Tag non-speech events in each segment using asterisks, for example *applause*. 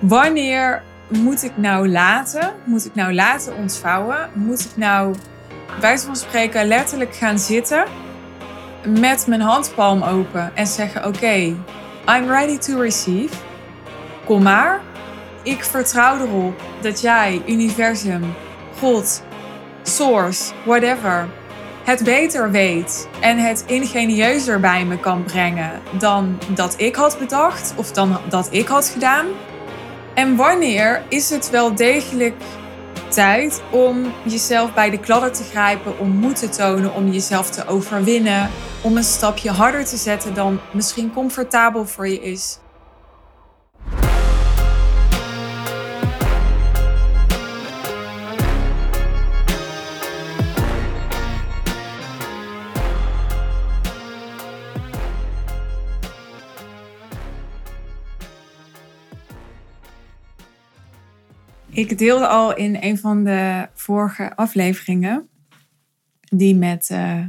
Wanneer moet ik nou laten? Moet ik nou laten ontvouwen? Moet ik nou, bij van spreken, letterlijk gaan zitten met mijn handpalm open en zeggen: Oké, I'm ready to receive. Kom maar. Ik vertrouw erop dat jij, universum, God, source, whatever, het beter weet en het ingenieuzer bij me kan brengen dan dat ik had bedacht of dan dat ik had gedaan. En wanneer is het wel degelijk tijd om jezelf bij de kladden te grijpen, om moed te tonen, om jezelf te overwinnen, om een stapje harder te zetten dan misschien comfortabel voor je is? Ik deelde al in een van de vorige afleveringen, die met uh,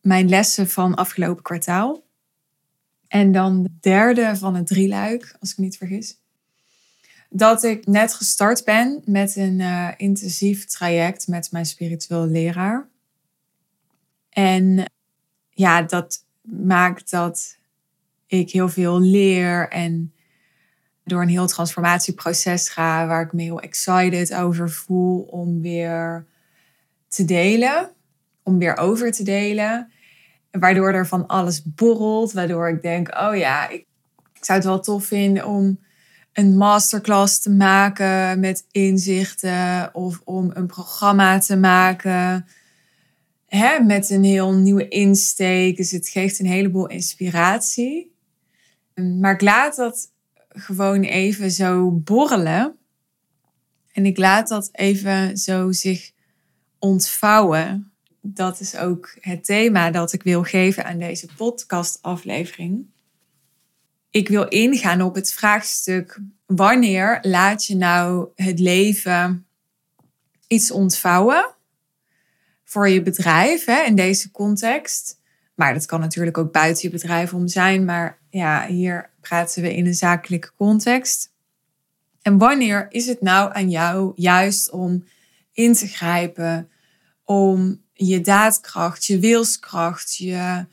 mijn lessen van afgelopen kwartaal. En dan de derde van het drieluik, als ik me niet vergis. Dat ik net gestart ben met een uh, intensief traject met mijn spiritueel leraar. En ja, dat maakt dat ik heel veel leer en door een heel transformatieproces ga, waar ik me heel excited over voel om weer te delen, om weer over te delen. Waardoor er van alles borrelt, waardoor ik denk, oh ja, ik, ik zou het wel tof vinden om een masterclass te maken met inzichten of om een programma te maken hè, met een heel nieuwe insteek. Dus het geeft een heleboel inspiratie. Maar ik laat dat gewoon even zo borrelen. En ik laat dat even zo zich ontvouwen. Dat is ook het thema dat ik wil geven aan deze podcastaflevering. Ik wil ingaan op het vraagstuk: wanneer laat je nou het leven iets ontvouwen voor je bedrijf hè, in deze context? Maar dat kan natuurlijk ook buiten je bedrijf om zijn. Maar ja, hier praten we in een zakelijke context. En wanneer is het nou aan jou juist om in te grijpen, om je daadkracht, je wilskracht, je,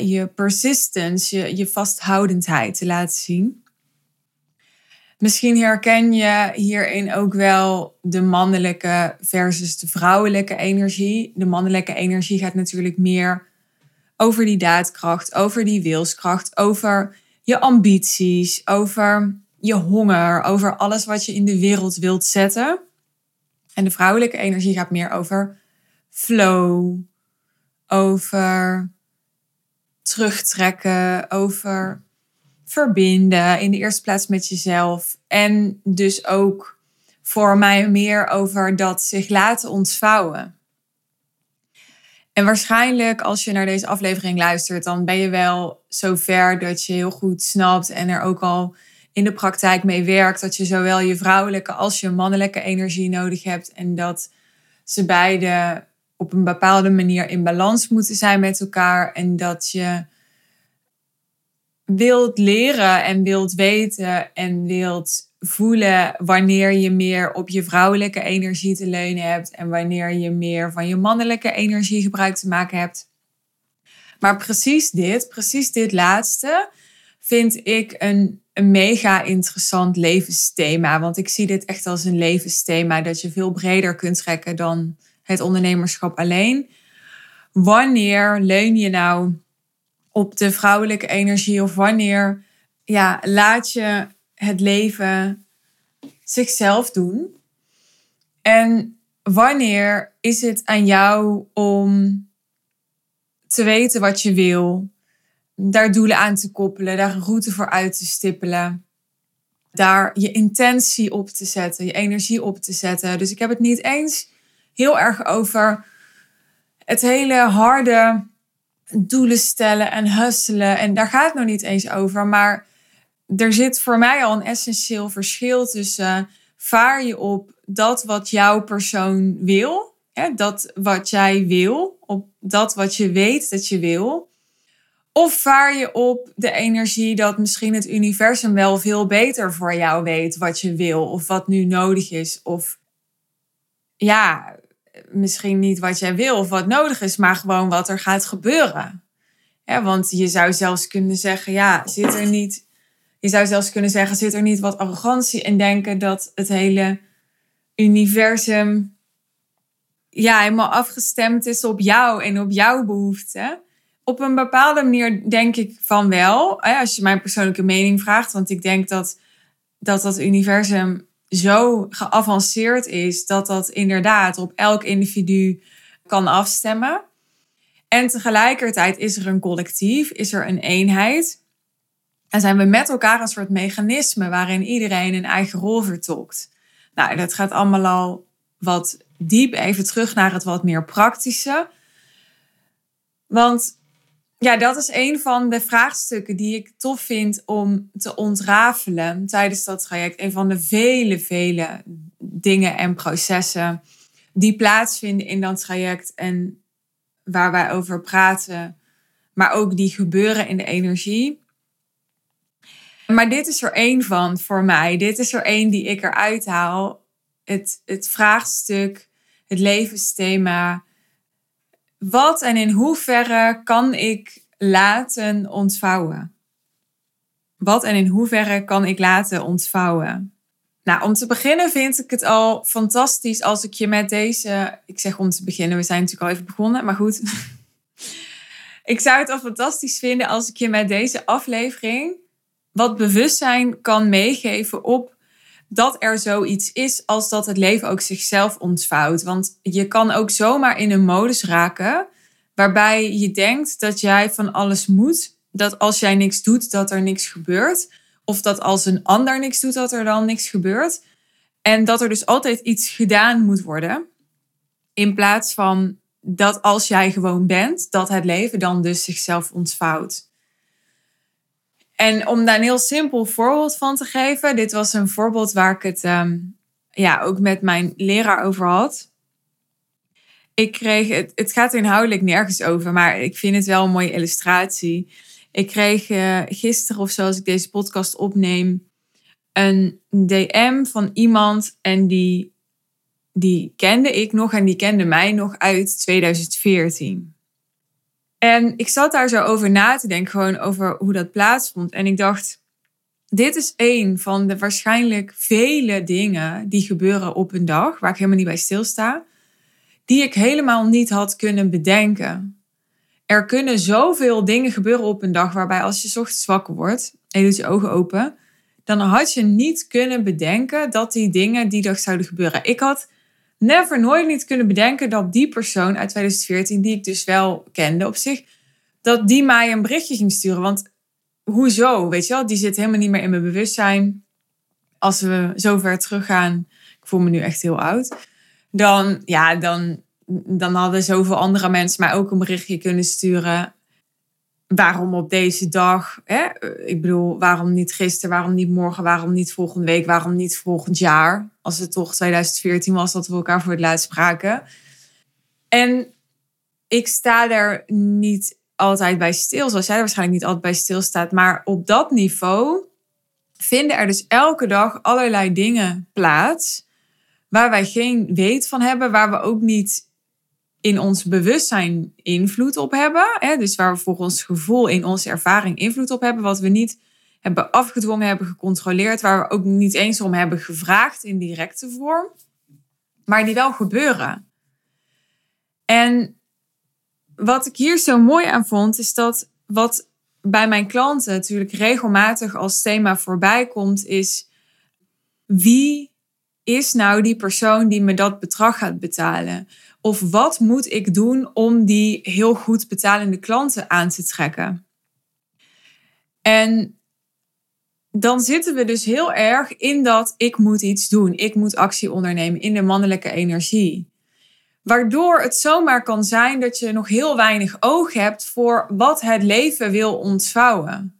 je persistence, je, je vasthoudendheid te laten zien? Misschien herken je hierin ook wel de mannelijke versus de vrouwelijke energie. De mannelijke energie gaat natuurlijk meer over die daadkracht, over die wilskracht, over je ambities, over je honger, over alles wat je in de wereld wilt zetten. En de vrouwelijke energie gaat meer over flow, over terugtrekken, over verbinden. In de eerste plaats met jezelf. En dus ook voor mij meer over dat zich laten ontvouwen. En waarschijnlijk als je naar deze aflevering luistert, dan ben je wel zover dat je heel goed snapt en er ook al in de praktijk mee werkt dat je zowel je vrouwelijke als je mannelijke energie nodig hebt en dat ze beide op een bepaalde manier in balans moeten zijn met elkaar en dat je wilt leren en wilt weten en wilt voelen wanneer je meer op je vrouwelijke energie te leunen hebt en wanneer je meer van je mannelijke energie gebruik te maken hebt. Maar precies dit, precies dit laatste, vind ik een, een mega interessant levensthema. Want ik zie dit echt als een levensthema dat je veel breder kunt trekken dan het ondernemerschap alleen. Wanneer leun je nou op de vrouwelijke energie of wanneer ja, laat je het leven zichzelf doen? En wanneer is het aan jou om te weten wat je wil, daar doelen aan te koppelen, daar een route voor uit te stippelen, daar je intentie op te zetten, je energie op te zetten. Dus ik heb het niet eens heel erg over het hele harde doelen stellen en hustelen. En daar gaat het nog niet eens over. Maar er zit voor mij al een essentieel verschil tussen vaar je op dat wat jouw persoon wil, hè, dat wat jij wil, op dat wat je weet dat je wil, Of vaar je op de energie dat misschien het universum wel veel beter voor jou weet wat je wil of wat nu nodig is. Of ja, misschien niet wat jij wil of wat nodig is, maar gewoon wat er gaat gebeuren. want je zou zelfs kunnen zeggen, ja, zit er niet. Je zou zelfs kunnen zeggen, zit er niet wat arrogantie in denken dat het hele universum ja, helemaal afgestemd is op jou en op jouw behoeften. Op een bepaalde manier denk ik van wel. Als je mijn persoonlijke mening vraagt. Want ik denk dat dat, dat universum zo geavanceerd is dat dat inderdaad op elk individu kan afstemmen. En tegelijkertijd is er een collectief, is er een eenheid. En zijn we met elkaar een soort mechanisme waarin iedereen een eigen rol vertolkt. Nou, dat gaat allemaal al wat diep even terug naar het wat meer praktische. Want ja, dat is een van de vraagstukken die ik tof vind om te ontrafelen tijdens dat traject. Een van de vele, vele dingen en processen die plaatsvinden in dat traject en waar wij over praten, maar ook die gebeuren in de energie. Maar dit is er één van voor mij. Dit is er één die ik eruit haal. Het, het vraagstuk, het levensthema wat en in hoeverre kan ik laten ontvouwen? Wat en in hoeverre kan ik laten ontvouwen? Nou, om te beginnen vind ik het al fantastisch als ik je met deze. Ik zeg om te beginnen, we zijn natuurlijk al even begonnen, maar goed. *laughs* ik zou het al fantastisch vinden als ik je met deze aflevering wat bewustzijn kan meegeven op dat er zoiets is als dat het leven ook zichzelf ontvouwt. Want je kan ook zomaar in een modus raken waarbij je denkt dat jij van alles moet. Dat als jij niks doet, dat er niks gebeurt. Of dat als een ander niks doet, dat er dan niks gebeurt. En dat er dus altijd iets gedaan moet worden. In plaats van dat als jij gewoon bent, dat het leven dan dus zichzelf ontvouwt. En om daar een heel simpel voorbeeld van te geven. Dit was een voorbeeld waar ik het ehm, ja, ook met mijn leraar over had. Ik kreeg, het, het gaat inhoudelijk nergens over, maar ik vind het wel een mooie illustratie. Ik kreeg uh, gisteren of zo, als ik deze podcast opneem, een DM van iemand en die, die kende ik nog en die kende mij nog uit 2014. En ik zat daar zo over na te denken, gewoon over hoe dat plaatsvond. En ik dacht, dit is een van de waarschijnlijk vele dingen die gebeuren op een dag, waar ik helemaal niet bij stilsta, die ik helemaal niet had kunnen bedenken. Er kunnen zoveel dingen gebeuren op een dag waarbij als je ochtends wakker wordt en je doet je ogen open, dan had je niet kunnen bedenken dat die dingen die dag zouden gebeuren. Ik had never nooit niet kunnen bedenken dat die persoon uit 2014, die ik dus wel kende op zich, dat die mij een berichtje ging sturen. Want hoezo? Weet je wel, die zit helemaal niet meer in mijn bewustzijn. Als we zo ver teruggaan, ik voel me nu echt heel oud, dan, ja, dan, dan hadden zoveel andere mensen mij ook een berichtje kunnen sturen waarom op deze dag? Hè? Ik bedoel, waarom niet gisteren, waarom niet morgen, waarom niet volgende week, waarom niet volgend jaar? Als het toch 2014 was dat we elkaar voor het laatst spraken. En ik sta er niet altijd bij stil, zoals jij er waarschijnlijk niet altijd bij stilstaat. Maar op dat niveau vinden er dus elke dag allerlei dingen plaats waar wij geen weet van hebben, waar we ook niet in ons bewustzijn invloed op hebben. Hè? Dus waar we volgens ons gevoel in onze ervaring invloed op hebben. Wat we niet hebben afgedwongen, hebben gecontroleerd. Waar we ook niet eens om hebben gevraagd in directe vorm. Maar die wel gebeuren. En wat ik hier zo mooi aan vond, is dat wat bij mijn klanten natuurlijk regelmatig als thema voorbij komt, is wie is nou die persoon die me dat bedrag gaat betalen? Of wat moet ik doen om die heel goed betalende klanten aan te trekken? En dan zitten we dus heel erg in dat ik moet iets doen. Ik moet actie ondernemen in de mannelijke energie. Waardoor het zomaar kan zijn dat je nog heel weinig oog hebt voor wat het leven wil ontvouwen.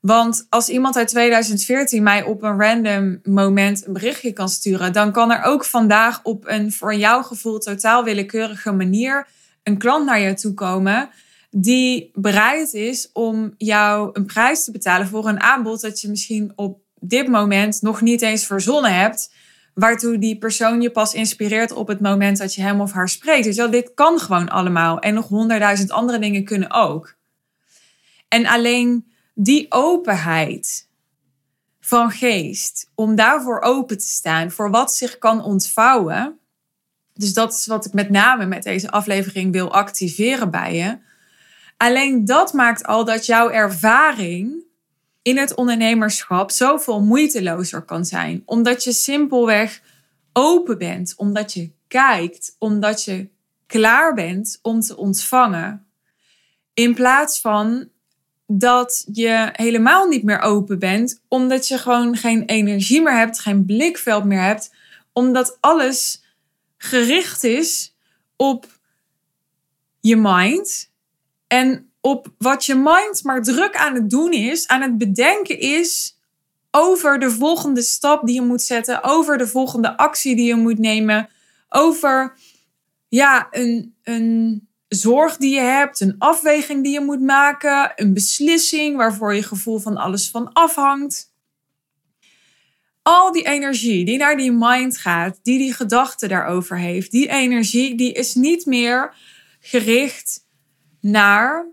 Want als iemand uit 2014 mij op een random moment een berichtje kan sturen, dan kan er ook vandaag op een voor jouw gevoel totaal willekeurige manier een klant naar je toe komen. die bereid is om jou een prijs te betalen voor een aanbod dat je misschien op dit moment nog niet eens verzonnen hebt. Waartoe die persoon je pas inspireert op het moment dat je hem of haar spreekt. Dus wel, dit kan gewoon allemaal. En nog honderdduizend andere dingen kunnen ook. En alleen die openheid van geest, om daarvoor open te staan, voor wat zich kan ontvouwen. Dus dat is wat ik met name met deze aflevering wil activeren bij je. Alleen dat maakt al dat jouw ervaring in het ondernemerschap zoveel moeitelozer kan zijn. Omdat je simpelweg open bent, omdat je kijkt, omdat je klaar bent om te ontvangen. In plaats van dat je helemaal niet meer open bent, omdat je gewoon geen energie meer hebt, geen blikveld meer hebt, omdat alles gericht is op je mind en op wat je mind maar druk aan het doen is, aan het bedenken is over de volgende stap die je moet zetten, over de volgende actie die je moet nemen, over ja, een, een zorg die je hebt, een afweging die je moet maken, een beslissing waarvoor je gevoel van alles van afhangt. Al die energie die naar die mind gaat, die die gedachte daarover heeft, die energie die is niet meer gericht naar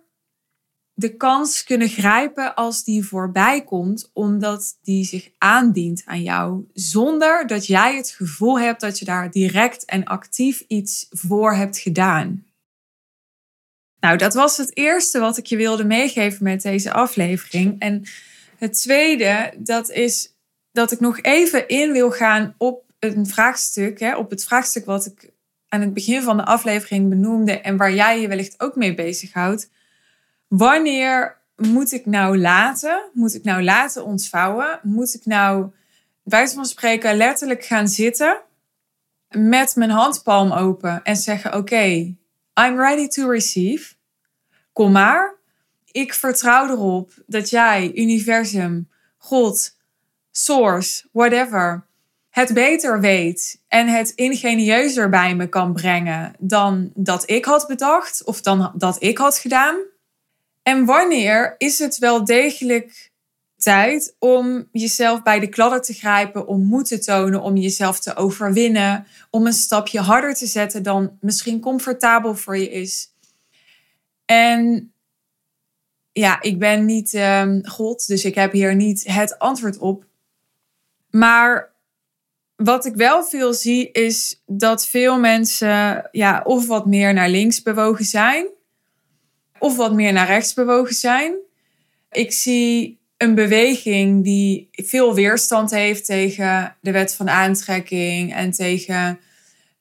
de kans kunnen grijpen als die voorbij komt, omdat die zich aandient aan jou, zonder dat jij het gevoel hebt dat je daar direct en actief iets voor hebt gedaan. Nou, dat was het eerste wat ik je wilde meegeven met deze aflevering. En het tweede, dat is dat ik nog even in wil gaan op een vraagstuk, hè, op het vraagstuk wat ik aan het begin van de aflevering benoemde en waar jij je wellicht ook mee bezighoudt. Wanneer moet ik nou laten? Moet ik nou laten ontvouwen? Moet ik nou, bij van spreken, letterlijk gaan zitten met mijn handpalm open en zeggen: Oké, I'm ready to receive. Kom maar. Ik vertrouw erop dat jij, universum, God, source, whatever, het beter weet en het ingenieuzer bij me kan brengen dan dat ik had bedacht of dan dat ik had gedaan. En wanneer is het wel degelijk tijd om jezelf bij de kladden te grijpen, om moed te tonen, om jezelf te overwinnen, om een stapje harder te zetten dan misschien comfortabel voor je is. En ja, ik ben niet um, God, dus ik heb hier niet het antwoord op. Maar wat ik wel veel zie is dat veel mensen ja, of wat meer naar links bewogen zijn, of wat meer naar rechts bewogen zijn. Ik zie een beweging die veel weerstand heeft tegen de wet van aantrekking en tegen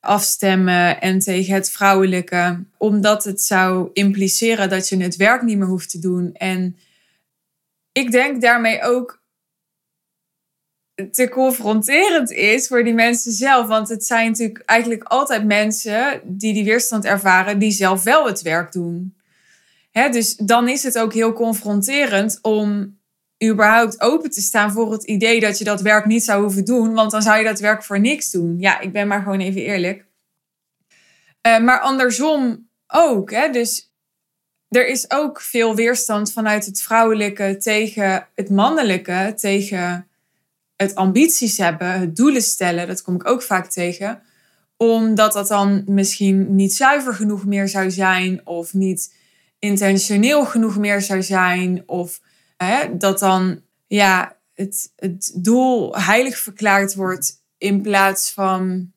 afstemmen en tegen het vrouwelijke, omdat het zou impliceren dat je het werk niet meer hoeft te doen. En ik denk daarmee ook te confronterend is voor die mensen zelf. Want het zijn natuurlijk eigenlijk altijd mensen die die weerstand ervaren, die zelf wel het werk doen. Dus dan is het ook heel confronterend om überhaupt open te staan voor het idee dat je dat werk niet zou hoeven doen, want dan zou je dat werk voor niks doen. Ja, ik ben maar gewoon even eerlijk. Uh, maar andersom ook. Hè? Dus er is ook veel weerstand vanuit het vrouwelijke tegen het mannelijke, tegen het ambities hebben, het doelen stellen. Dat kom ik ook vaak tegen. Omdat dat dan misschien niet zuiver genoeg meer zou zijn, of niet intentioneel genoeg meer zou zijn, of hè, dat dan ja, het, het doel heilig verklaard wordt in plaats van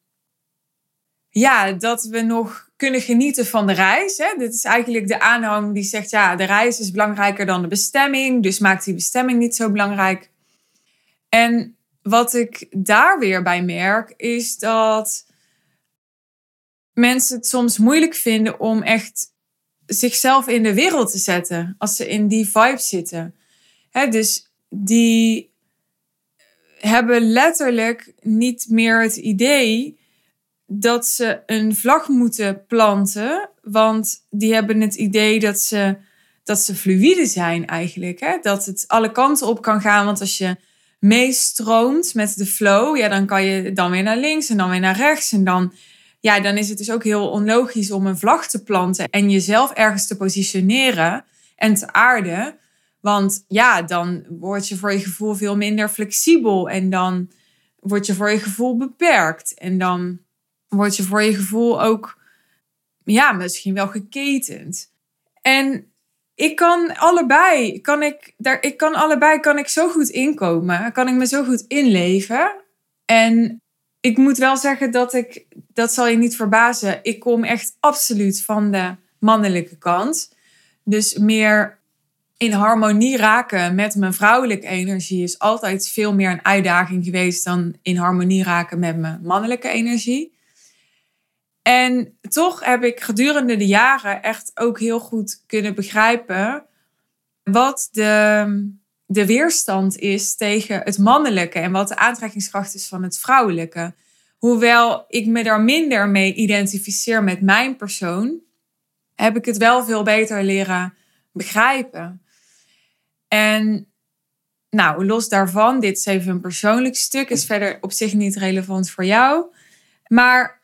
ja, dat we nog kunnen genieten van de reis. Hè? Dit is eigenlijk de aanhang die zegt, ja, de reis is belangrijker dan de bestemming, dus maakt die bestemming niet zo belangrijk. En wat ik daar weer bij merk, is dat mensen het soms moeilijk vinden om echt zichzelf in de wereld te zetten als ze in die vibe zitten. Dus die hebben letterlijk niet meer het idee dat ze een vlag moeten planten, want die hebben het idee dat ze, dat ze fluïde zijn eigenlijk. Hè? Dat het alle kanten op kan gaan, want als je meestroomt met de flow, ja, dan kan je dan weer naar links en dan weer naar rechts en dan ja, dan is het dus ook heel onlogisch om een vlag te planten en jezelf ergens te positioneren en te aarden. Want ja, dan word je voor je gevoel veel minder flexibel en dan word je voor je gevoel beperkt en dan word je voor je gevoel ook, ja, misschien wel geketend. En ik kan allebei, kan ik, daar, ik kan allebei, kan ik zo goed inkomen, kan ik me zo goed inleven. En ik moet wel zeggen dat ik, dat zal je niet verbazen, ik kom echt absoluut van de mannelijke kant. Dus meer in harmonie raken met mijn vrouwelijke energie is altijd veel meer een uitdaging geweest dan in harmonie raken met mijn mannelijke energie. En toch heb ik gedurende de jaren echt ook heel goed kunnen begrijpen wat de, de weerstand is tegen het mannelijke en wat de aantrekkingskracht is van het vrouwelijke. Hoewel ik me daar minder mee identificeer met mijn persoon, heb ik het wel veel beter leren begrijpen. En nou, los daarvan, dit is even een persoonlijk stuk, is verder op zich niet relevant voor jou. Maar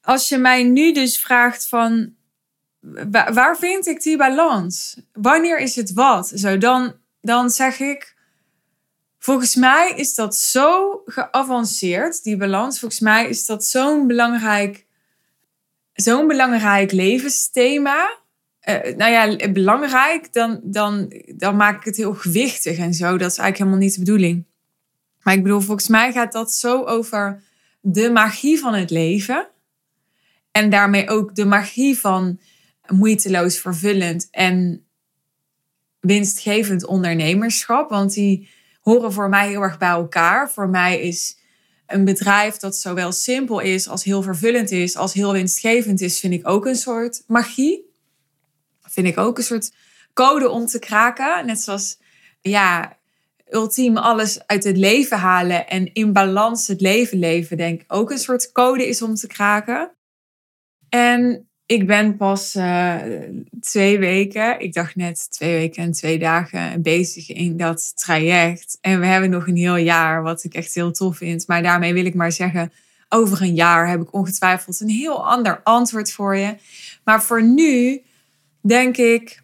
als je mij nu dus vraagt van waar vind ik die balans? Wanneer is het wat? Zo, dan, dan zeg ik, volgens mij is dat zo geavanceerd, die balans. Volgens mij is dat zo'n belangrijk, zo'n belangrijk levensthema. Uh, nou ja, belangrijk, dan, dan, dan maak ik het heel gewichtig en zo. Dat is eigenlijk helemaal niet de bedoeling. Maar ik bedoel, volgens mij gaat dat zo over de magie van het leven. En daarmee ook de magie van moeiteloos vervullend en winstgevend ondernemerschap. Want die horen voor mij heel erg bij elkaar. Voor mij is een bedrijf dat zowel simpel is als heel vervullend is, als heel winstgevend is, vind ik ook een soort magie. Vind ik ook een soort code om te kraken. Net zoals, ja, ultiem alles uit het leven halen en in balans het leven leven, denk ik ook een soort code is om te kraken. En ik ben pas uh, twee weken, ik dacht net twee weken en twee dagen bezig in dat traject. En we hebben nog een heel jaar, wat ik echt heel tof vind. Maar daarmee wil ik maar zeggen, over een jaar heb ik ongetwijfeld een heel ander antwoord voor je. Maar voor nu denk ik,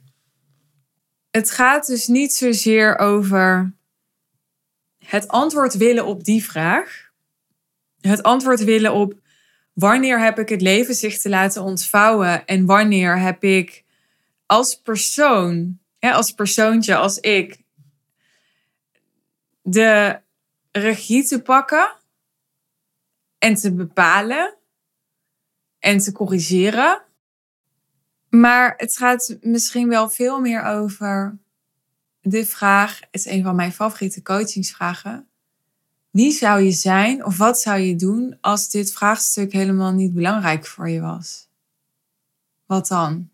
het gaat dus niet zozeer over het antwoord willen op die vraag. Het antwoord willen op wanneer heb ik het leven zich te laten ontvouwen en wanneer heb ik als persoon, als persoontje, als ik, de regie te pakken en te bepalen en te corrigeren. Maar het gaat misschien wel veel meer over de vraag, het is een van mijn favoriete coachingsvragen. Wie zou je zijn of wat zou je doen als dit vraagstuk helemaal niet belangrijk voor je was? Wat dan?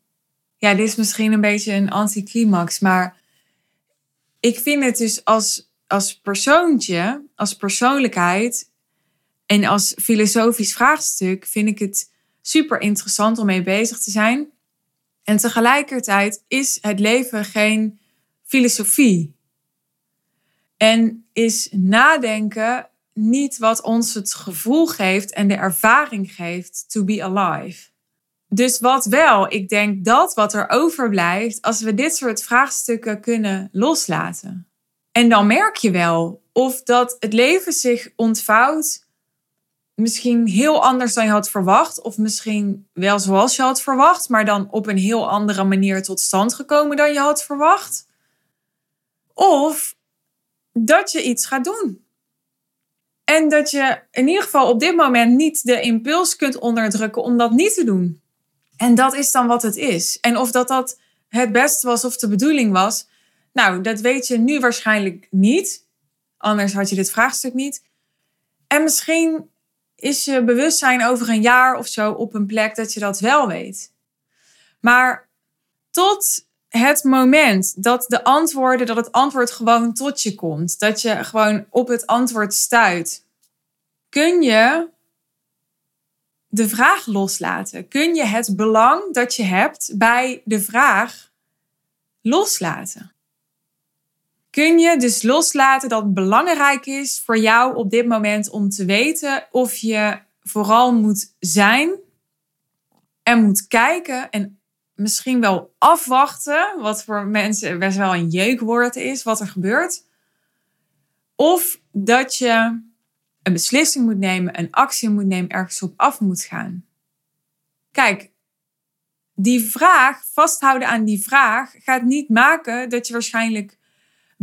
Ja, dit is misschien een beetje een anticlimax, maar ik vind het dus als, als persoontje, als persoonlijkheid en als filosofisch vraagstuk, vind ik het super interessant om mee bezig te zijn. En tegelijkertijd is het leven geen filosofie. En is nadenken niet wat ons het gevoel geeft en de ervaring geeft to be alive. Dus wat wel, ik denk dat wat er overblijft als we dit soort vraagstukken kunnen loslaten. En dan merk je wel of dat het leven zich ontvouwt misschien heel anders dan je had verwacht. Of misschien wel zoals je had verwacht, maar dan op een heel andere manier tot stand gekomen dan je had verwacht. Of dat je iets gaat doen. En dat je in ieder geval op dit moment niet de impuls kunt onderdrukken om dat niet te doen. En dat is dan wat het is. En of dat dat het beste was of de bedoeling was, nou, dat weet je nu waarschijnlijk niet. Anders had je dit vraagstuk niet. En misschien is je bewustzijn over een jaar of zo op een plek dat je dat wel weet. Maar tot het moment dat de antwoorden, dat het antwoord gewoon tot je komt, dat je gewoon op het antwoord stuit, kun je de vraag loslaten. Kun je het belang dat je hebt bij de vraag loslaten. Kun je dus loslaten dat het belangrijk is voor jou op dit moment om te weten of je vooral moet zijn en moet kijken en misschien wel afwachten, wat voor mensen best wel een jeukwoord is, wat er gebeurt. Of dat je een beslissing moet nemen, een actie moet nemen, ergens op af moet gaan. Kijk, die vraag, vasthouden aan die vraag, gaat niet maken dat je waarschijnlijk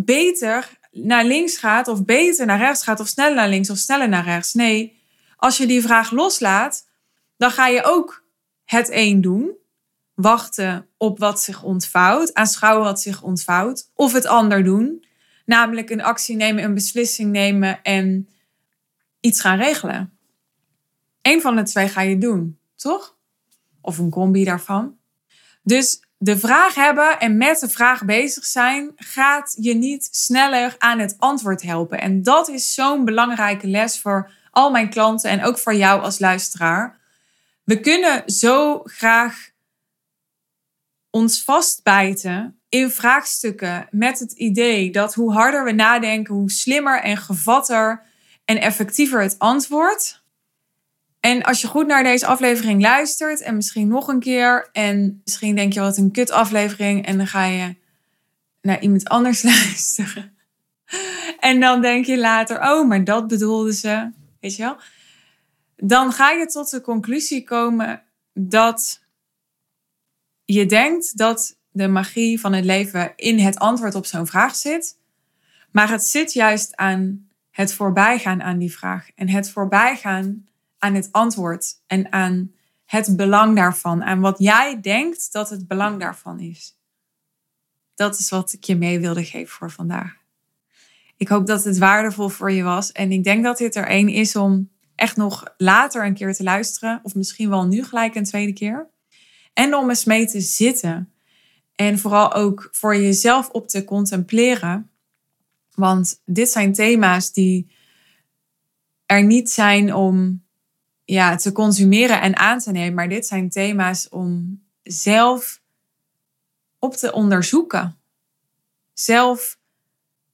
beter naar links gaat, of beter naar rechts gaat, of sneller naar links of sneller naar rechts. Nee, als je die vraag loslaat, dan ga je ook het een doen. Wachten op wat zich ontvouwt, aanschouwen wat zich ontvouwt. Of het ander doen, namelijk een actie nemen, een beslissing nemen en iets gaan regelen. Eén van de twee ga je doen, toch? Of een combi daarvan. Dus de vraag hebben en met de vraag bezig zijn, gaat je niet sneller aan het antwoord helpen. En dat is zo'n belangrijke les voor al mijn klanten en ook voor jou als luisteraar. We kunnen zo graag ons vastbijten in vraagstukken met het idee dat hoe harder we nadenken, hoe slimmer en gevatter en effectiever het antwoord. En als je goed naar deze aflevering luistert en misschien nog een keer en misschien denk je wat een kut aflevering en dan ga je naar iemand anders *laughs* luisteren. En dan denk je later, oh, maar dat bedoelde ze, weet je wel? Dan ga je tot de conclusie komen dat je denkt dat de magie van het leven in het antwoord op zo'n vraag zit. Maar het zit juist aan het voorbijgaan aan die vraag en het voorbijgaan aan het antwoord en aan het belang daarvan, aan wat jij denkt dat het belang daarvan is. Dat is wat ik je mee wilde geven voor vandaag. Ik hoop dat het waardevol voor je was en ik denk dat dit er één is om echt nog later een keer te luisteren, of misschien wel nu gelijk een tweede keer. En om eens mee te zitten. En vooral ook voor jezelf op te contempleren. Want dit zijn thema's die er niet zijn om ja, te consumeren en aan te nemen. Maar dit zijn thema's om zelf op te onderzoeken. Zelf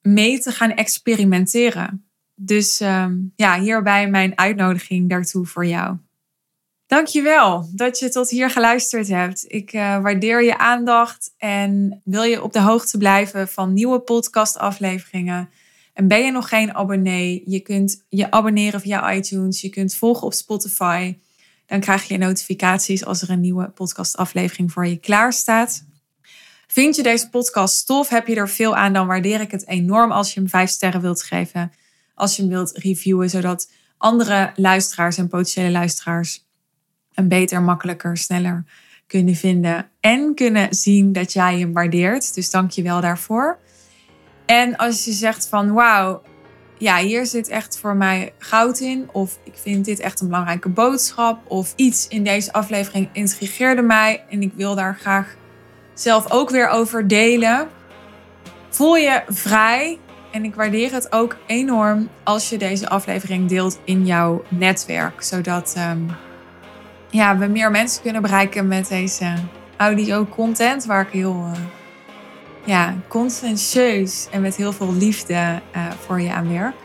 mee te gaan experimenteren. Dus um, ja, hierbij mijn uitnodiging daartoe voor jou. Dankjewel dat je tot hier geluisterd hebt. Ik uh, waardeer je aandacht en wil je op de hoogte blijven van nieuwe podcastafleveringen. En ben je nog geen abonnee, je kunt je abonneren via iTunes, je kunt volgen op Spotify. Dan krijg je notificaties als er een nieuwe podcastaflevering voor je klaar staat. Vind je deze podcast tof? Heb je er veel aan? Dan waardeer ik het enorm als je hem vijf sterren wilt geven. Als je hem wilt reviewen, zodat andere luisteraars en potentiële luisteraars een beter, makkelijker, sneller kunnen vinden. En kunnen zien dat jij hem waardeert. Dus dank je wel daarvoor. En als je zegt van wauw, ja, hier zit echt voor mij goud in. Of ik vind dit echt een belangrijke boodschap. Of iets in deze aflevering intrigeerde mij. En ik wil daar graag zelf ook weer over delen. Voel je vrij. En ik waardeer het ook enorm als je deze aflevering deelt in jouw netwerk. Zodat um, ja, we meer mensen kunnen bereiken met deze audio content. Waar ik heel... Uh, ja, conscientieus en met heel veel liefde uh, voor je aan werk.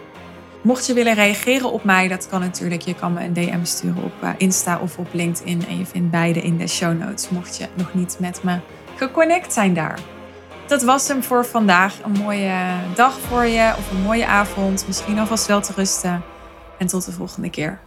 Mocht je willen reageren op mij, dat kan natuurlijk. Je kan me een DM sturen op uh, Insta of op LinkedIn. En je vindt beide in de show notes, mocht je nog niet met me geconnect zijn daar. Dat was hem voor vandaag. Een mooie dag voor je of een mooie avond. Misschien alvast wel te rusten. En tot de volgende keer.